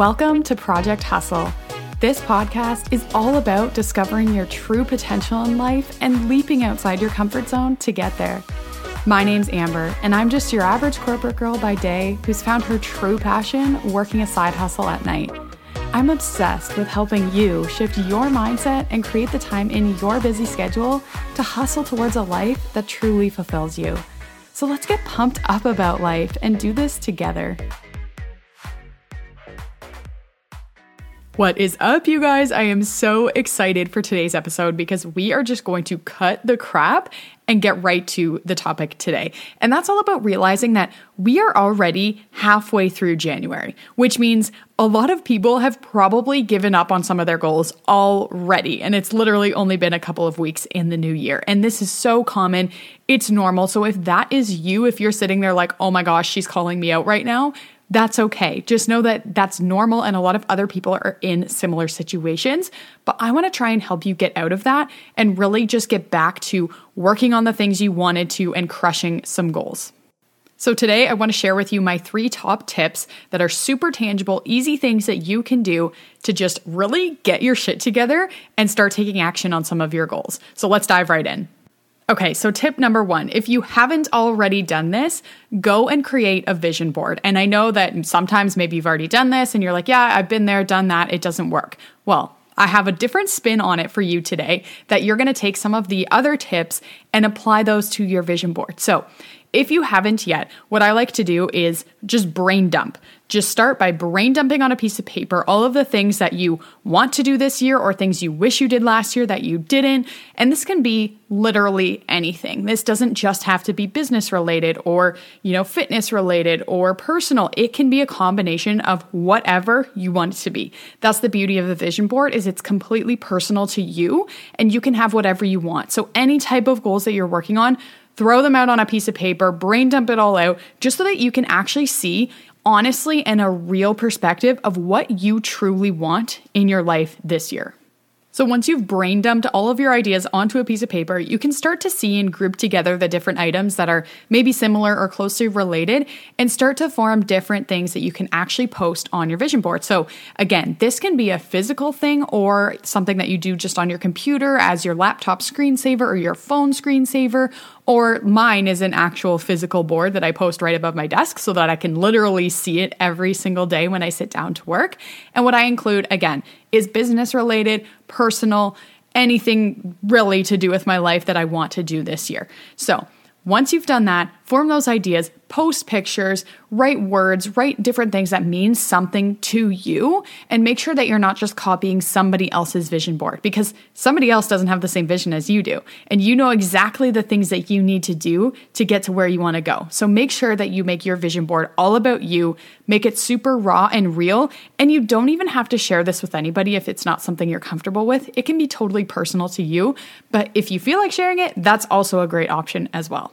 Welcome to Project Hustle. This podcast is all about discovering your true potential in life and leaping outside your comfort zone to get there. My name's Amber, and I'm just your average corporate girl by day who's found her true passion working a side hustle at night. I'm obsessed with helping you shift your mindset and create the time in your busy schedule to hustle towards a life that truly fulfills you. So let's get pumped up about life and do this together. What is up, you guys? I am so excited for today's episode because we are just going to cut the crap and get right to the topic today. And that's all about realizing that we are already halfway through January, which means a lot of people have probably given up on some of their goals already. And it's literally only been a couple of weeks in the new year. And this is so common. It's normal. So if that is you, if you're sitting there like, oh my gosh, she's calling me out right now, that's okay. Just know that that's normal and a lot of other people are in similar situations. But I want to try and help you get out of that and really just get back to working on the things you wanted to and crushing some goals. So, today I want to share with you my three top tips that are super tangible, easy things that you can do to just really get your shit together and start taking action on some of your goals. So, let's dive right in. Okay, so tip number one if you haven't already done this, go and create a vision board. And I know that sometimes maybe you've already done this and you're like, yeah, I've been there, done that, it doesn't work. Well, I have a different spin on it for you today that you're gonna take some of the other tips and apply those to your vision board. So, if you haven't yet, what I like to do is just brain dump. Just start by brain dumping on a piece of paper all of the things that you want to do this year or things you wish you did last year that you didn't. And this can be literally anything. This doesn't just have to be business related or, you know, fitness related or personal. It can be a combination of whatever you want it to be. That's the beauty of the vision board is it's completely personal to you and you can have whatever you want. So any type of goals that you're working on, throw them out on a piece of paper, brain dump it all out, just so that you can actually see honestly and a real perspective of what you truly want in your life this year. So, once you've brain dumped all of your ideas onto a piece of paper, you can start to see and group together the different items that are maybe similar or closely related and start to form different things that you can actually post on your vision board. So, again, this can be a physical thing or something that you do just on your computer as your laptop screensaver or your phone screensaver, or mine is an actual physical board that I post right above my desk so that I can literally see it every single day when I sit down to work. And what I include, again, is business related, personal, anything really to do with my life that I want to do this year. So, once you've done that, form those ideas, post pictures, write words, write different things that mean something to you, and make sure that you're not just copying somebody else's vision board because somebody else doesn't have the same vision as you do. And you know exactly the things that you need to do to get to where you want to go. So make sure that you make your vision board all about you, make it super raw and real, and you don't even have to share this with anybody if it's not something you're comfortable with. It can be totally personal to you, but if you feel like sharing it, that's also a great option as well.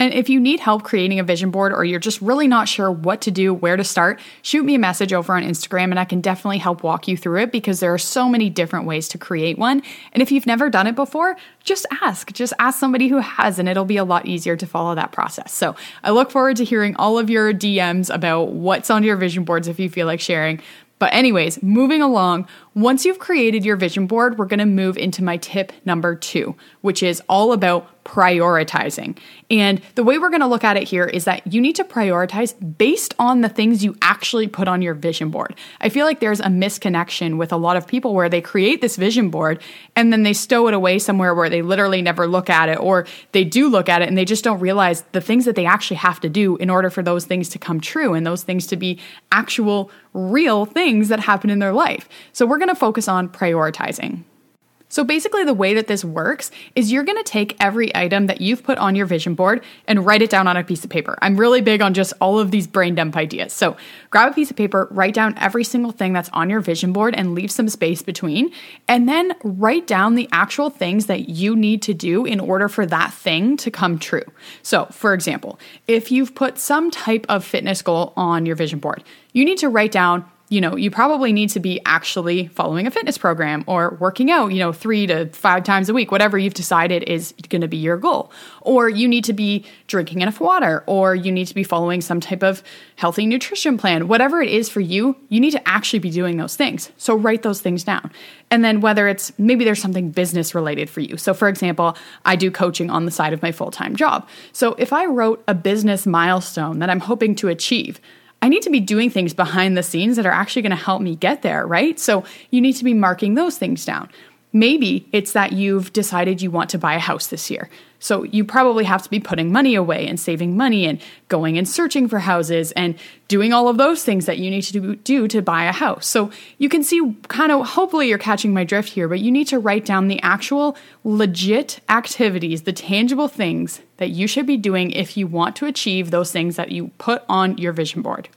And if you need help creating a vision board or you're just really not sure what to do, where to start, shoot me a message over on Instagram and I can definitely help walk you through it because there are so many different ways to create one. And if you've never done it before, just ask. Just ask somebody who has, and it'll be a lot easier to follow that process. So I look forward to hearing all of your DMs about what's on your vision boards if you feel like sharing. But, anyways, moving along, once you've created your vision board, we're gonna move into my tip number two, which is all about prioritizing. And the way we're going to look at it here is that you need to prioritize based on the things you actually put on your vision board. I feel like there's a misconnection with a lot of people where they create this vision board and then they stow it away somewhere where they literally never look at it, or they do look at it and they just don't realize the things that they actually have to do in order for those things to come true and those things to be actual, real things that happen in their life. So we're going to focus on prioritizing. So basically, the way that this works is you're gonna take every item that you've put on your vision board and write it down on a piece of paper. I'm really big on just all of these brain dump ideas. So grab a piece of paper, write down every single thing that's on your vision board and leave some space between, and then write down the actual things that you need to do in order for that thing to come true. So, for example, if you've put some type of fitness goal on your vision board, you need to write down you know, you probably need to be actually following a fitness program or working out, you know, three to five times a week, whatever you've decided is going to be your goal. Or you need to be drinking enough water, or you need to be following some type of healthy nutrition plan. Whatever it is for you, you need to actually be doing those things. So write those things down. And then whether it's maybe there's something business related for you. So, for example, I do coaching on the side of my full time job. So, if I wrote a business milestone that I'm hoping to achieve, I need to be doing things behind the scenes that are actually going to help me get there, right? So you need to be marking those things down. Maybe it's that you've decided you want to buy a house this year. So you probably have to be putting money away and saving money and going and searching for houses and doing all of those things that you need to do to buy a house. So you can see kind of hopefully you're catching my drift here, but you need to write down the actual legit activities, the tangible things that you should be doing if you want to achieve those things that you put on your vision board.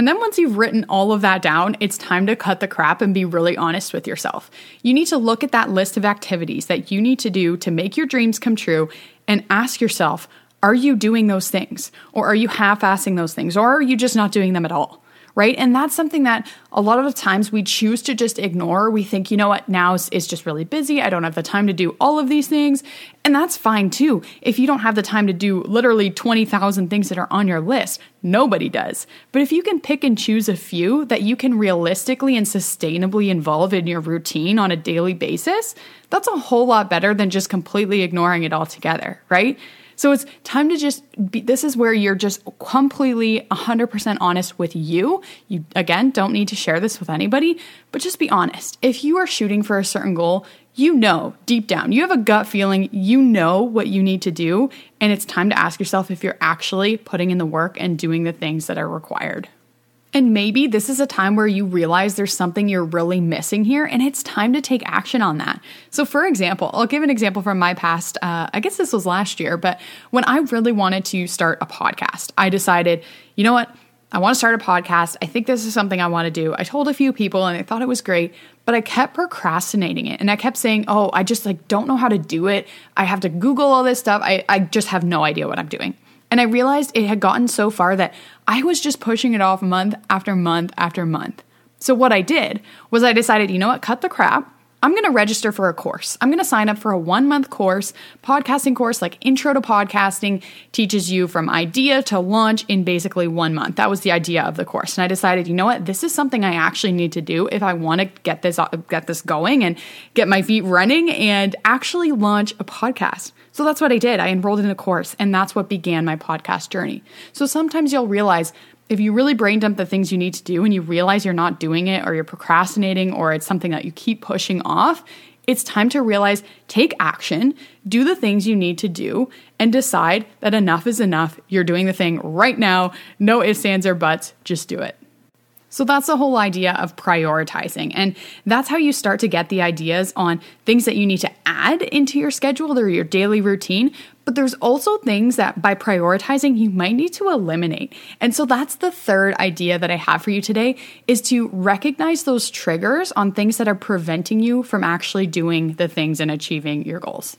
And then once you've written all of that down, it's time to cut the crap and be really honest with yourself. You need to look at that list of activities that you need to do to make your dreams come true and ask yourself, are you doing those things? Or are you half assing those things? Or are you just not doing them at all? Right? And that's something that a lot of the times we choose to just ignore. We think, you know what, now is just really busy. I don't have the time to do all of these things. And that's fine too. If you don't have the time to do literally 20,000 things that are on your list, nobody does. But if you can pick and choose a few that you can realistically and sustainably involve in your routine on a daily basis, that's a whole lot better than just completely ignoring it altogether, right? So it's time to just be, this is where you're just completely 100% honest with you. You, again, don't need to share this with anybody, but just be honest. If you are shooting for a certain goal, you know deep down, you have a gut feeling, you know what you need to do. And it's time to ask yourself if you're actually putting in the work and doing the things that are required. And maybe this is a time where you realize there's something you're really missing here, and it's time to take action on that. So, for example, I'll give an example from my past. Uh, I guess this was last year, but when I really wanted to start a podcast, I decided, you know what? I want to start a podcast. I think this is something I want to do. I told a few people and they thought it was great, but I kept procrastinating it. And I kept saying, "Oh, I just like don't know how to do it. I have to Google all this stuff. I, I just have no idea what I'm doing." And I realized it had gotten so far that I was just pushing it off month after month after month. So, what I did was I decided, you know what, cut the crap. I'm going to register for a course. I'm going to sign up for a one month course, podcasting course like Intro to Podcasting, teaches you from idea to launch in basically one month. That was the idea of the course. And I decided, you know what, this is something I actually need to do if I want to get this uh, get this going and get my feet running and actually launch a podcast. So that's what I did. I enrolled in a course, and that's what began my podcast journey. So sometimes you'll realize if you really brain dump the things you need to do and you realize you're not doing it or you're procrastinating or it's something that you keep pushing off, it's time to realize take action, do the things you need to do, and decide that enough is enough. You're doing the thing right now. No ifs, ands, or buts. Just do it. So that's the whole idea of prioritizing. And that's how you start to get the ideas on things that you need to add into your schedule or your daily routine. But there's also things that by prioritizing, you might need to eliminate. And so that's the third idea that I have for you today is to recognize those triggers on things that are preventing you from actually doing the things and achieving your goals.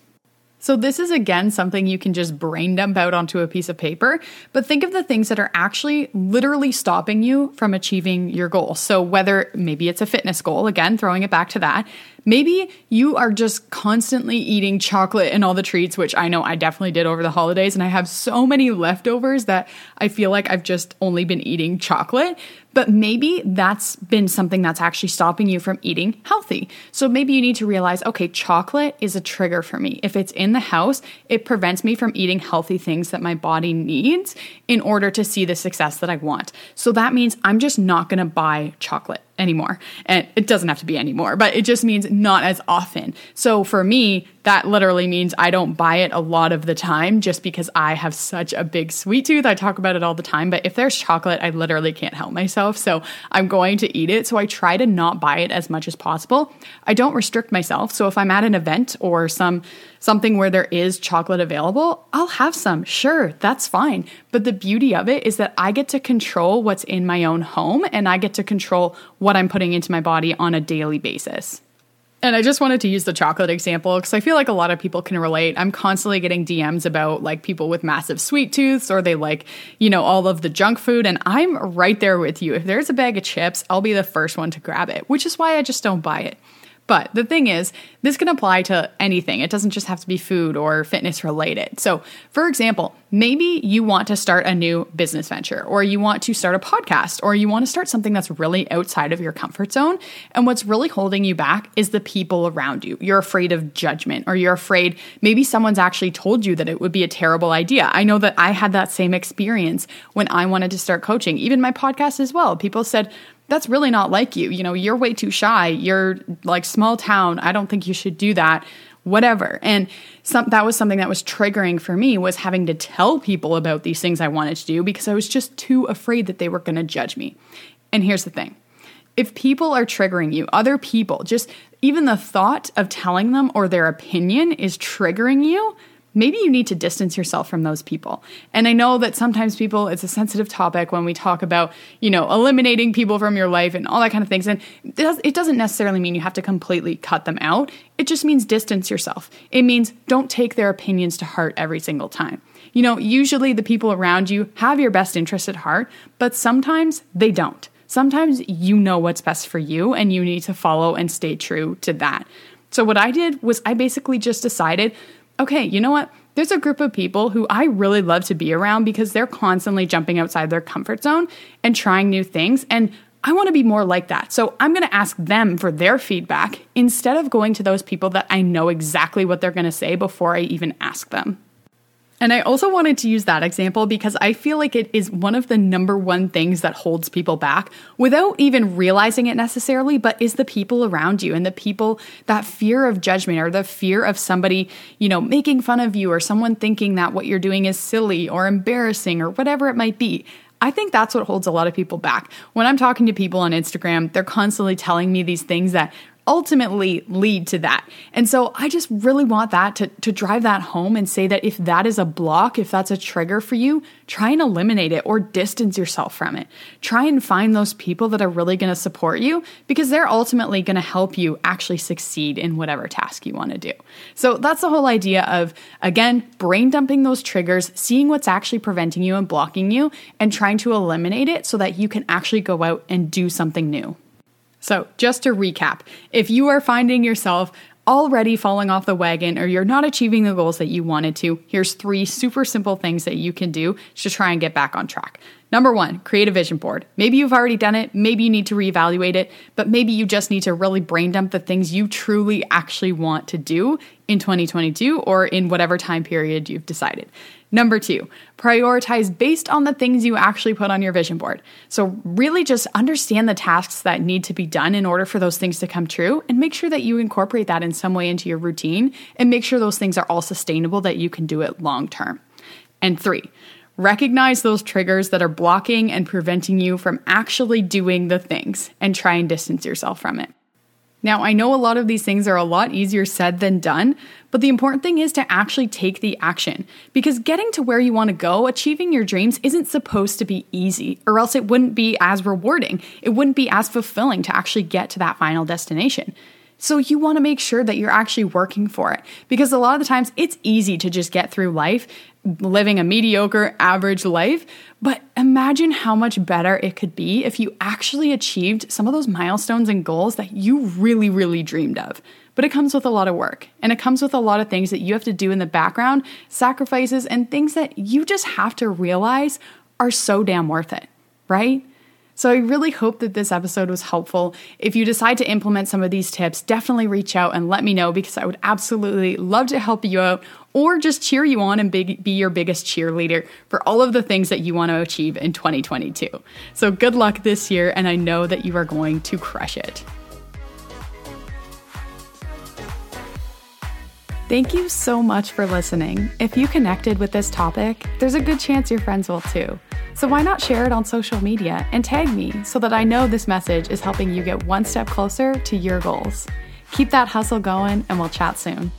So, this is again something you can just brain dump out onto a piece of paper, but think of the things that are actually literally stopping you from achieving your goal. So, whether maybe it's a fitness goal, again, throwing it back to that, maybe you are just constantly eating chocolate and all the treats, which I know I definitely did over the holidays, and I have so many leftovers that I feel like I've just only been eating chocolate. But maybe that's been something that's actually stopping you from eating healthy. So maybe you need to realize okay, chocolate is a trigger for me. If it's in the house, it prevents me from eating healthy things that my body needs in order to see the success that I want. So that means I'm just not gonna buy chocolate anymore. And it doesn't have to be anymore, but it just means not as often. So for me, that literally means I don't buy it a lot of the time just because I have such a big sweet tooth. I talk about it all the time, but if there's chocolate, I literally can't help myself. So I'm going to eat it. So I try to not buy it as much as possible. I don't restrict myself. So if I'm at an event or some something where there is chocolate available, I'll have some. Sure, that's fine. But the beauty of it is that I get to control what's in my own home and I get to control what I'm putting into my body on a daily basis. And I just wanted to use the chocolate example because I feel like a lot of people can relate. I'm constantly getting DMs about like people with massive sweet tooths or they like, you know, all of the junk food. And I'm right there with you. If there's a bag of chips, I'll be the first one to grab it, which is why I just don't buy it. But the thing is, this can apply to anything. It doesn't just have to be food or fitness related. So, for example, maybe you want to start a new business venture, or you want to start a podcast, or you want to start something that's really outside of your comfort zone. And what's really holding you back is the people around you. You're afraid of judgment, or you're afraid maybe someone's actually told you that it would be a terrible idea. I know that I had that same experience when I wanted to start coaching, even my podcast as well. People said, that's really not like you. You know, you're way too shy. You're like small town. I don't think you should do that. Whatever. And some, that was something that was triggering for me was having to tell people about these things I wanted to do because I was just too afraid that they were going to judge me. And here's the thing. If people are triggering you, other people, just even the thought of telling them or their opinion is triggering you, maybe you need to distance yourself from those people. And I know that sometimes people, it's a sensitive topic when we talk about, you know, eliminating people from your life and all that kind of things. And it doesn't necessarily mean you have to completely cut them out. It just means distance yourself. It means don't take their opinions to heart every single time. You know, usually the people around you have your best interest at heart, but sometimes they don't. Sometimes you know what's best for you and you need to follow and stay true to that. So, what I did was I basically just decided okay, you know what? There's a group of people who I really love to be around because they're constantly jumping outside their comfort zone and trying new things. And I want to be more like that. So I'm going to ask them for their feedback instead of going to those people that I know exactly what they're going to say before I even ask them. And I also wanted to use that example because I feel like it is one of the number one things that holds people back without even realizing it necessarily, but is the people around you and the people that fear of judgment or the fear of somebody, you know, making fun of you or someone thinking that what you're doing is silly or embarrassing or whatever it might be. I think that's what holds a lot of people back. When I'm talking to people on Instagram, they're constantly telling me these things that ultimately lead to that. And so I just really want that to, to drive that home and say that if that is a block, if that's a trigger for you, try and eliminate it or distance yourself from it. Try and find those people that are really going to support you because they're ultimately going to help you actually succeed in whatever task you want to do. So that's the whole idea of, again, brain dumping those triggers, seeing what's actually preventing you and blocking you, and trying to eliminate it so that you can actually go out and do something new. So, just to recap, if you are finding yourself already falling off the wagon or you're not achieving the goals that you wanted to, here's three super simple things that you can do to try and get back on track. Number one, create a vision board. Maybe you've already done it, maybe you need to reevaluate it, but maybe you just need to really brain dump the things you truly actually want to do in 2022 or in whatever time period you've decided. Number two, prioritize based on the things you actually put on your vision board. So, really just understand the tasks that need to be done in order for those things to come true and make sure that you incorporate that in some way into your routine and make sure those things are all sustainable, that you can do it long term. And three, recognize those triggers that are blocking and preventing you from actually doing the things and try and distance yourself from it. Now, I know a lot of these things are a lot easier said than done, but the important thing is to actually take the action. Because getting to where you want to go, achieving your dreams, isn't supposed to be easy, or else it wouldn't be as rewarding. It wouldn't be as fulfilling to actually get to that final destination. So you want to make sure that you're actually working for it because a lot of the times it's easy to just get through life living a mediocre, average life. But imagine how much better it could be if you actually achieved some of those milestones and goals that you really, really dreamed of. But it comes with a lot of work and it comes with a lot of things that you have to do in the background, sacrifices, and things that you just have to realize are so damn worth it, right? So I really hope that this episode was helpful. If you decide to implement some of these tips, definitely reach out and let me know because I would absolutely love to help you out or just cheer you on and be your biggest cheerleader for all of the things that you want to achieve in 2022. So good luck this year, and I know that you are going to crush it. Thank you so much for listening. If you connected with this topic, there's a good chance your friends will too. So why not share it on social media and tag me so that I know this message is helping you get one step closer to your goals? Keep that hustle going, and we'll chat soon.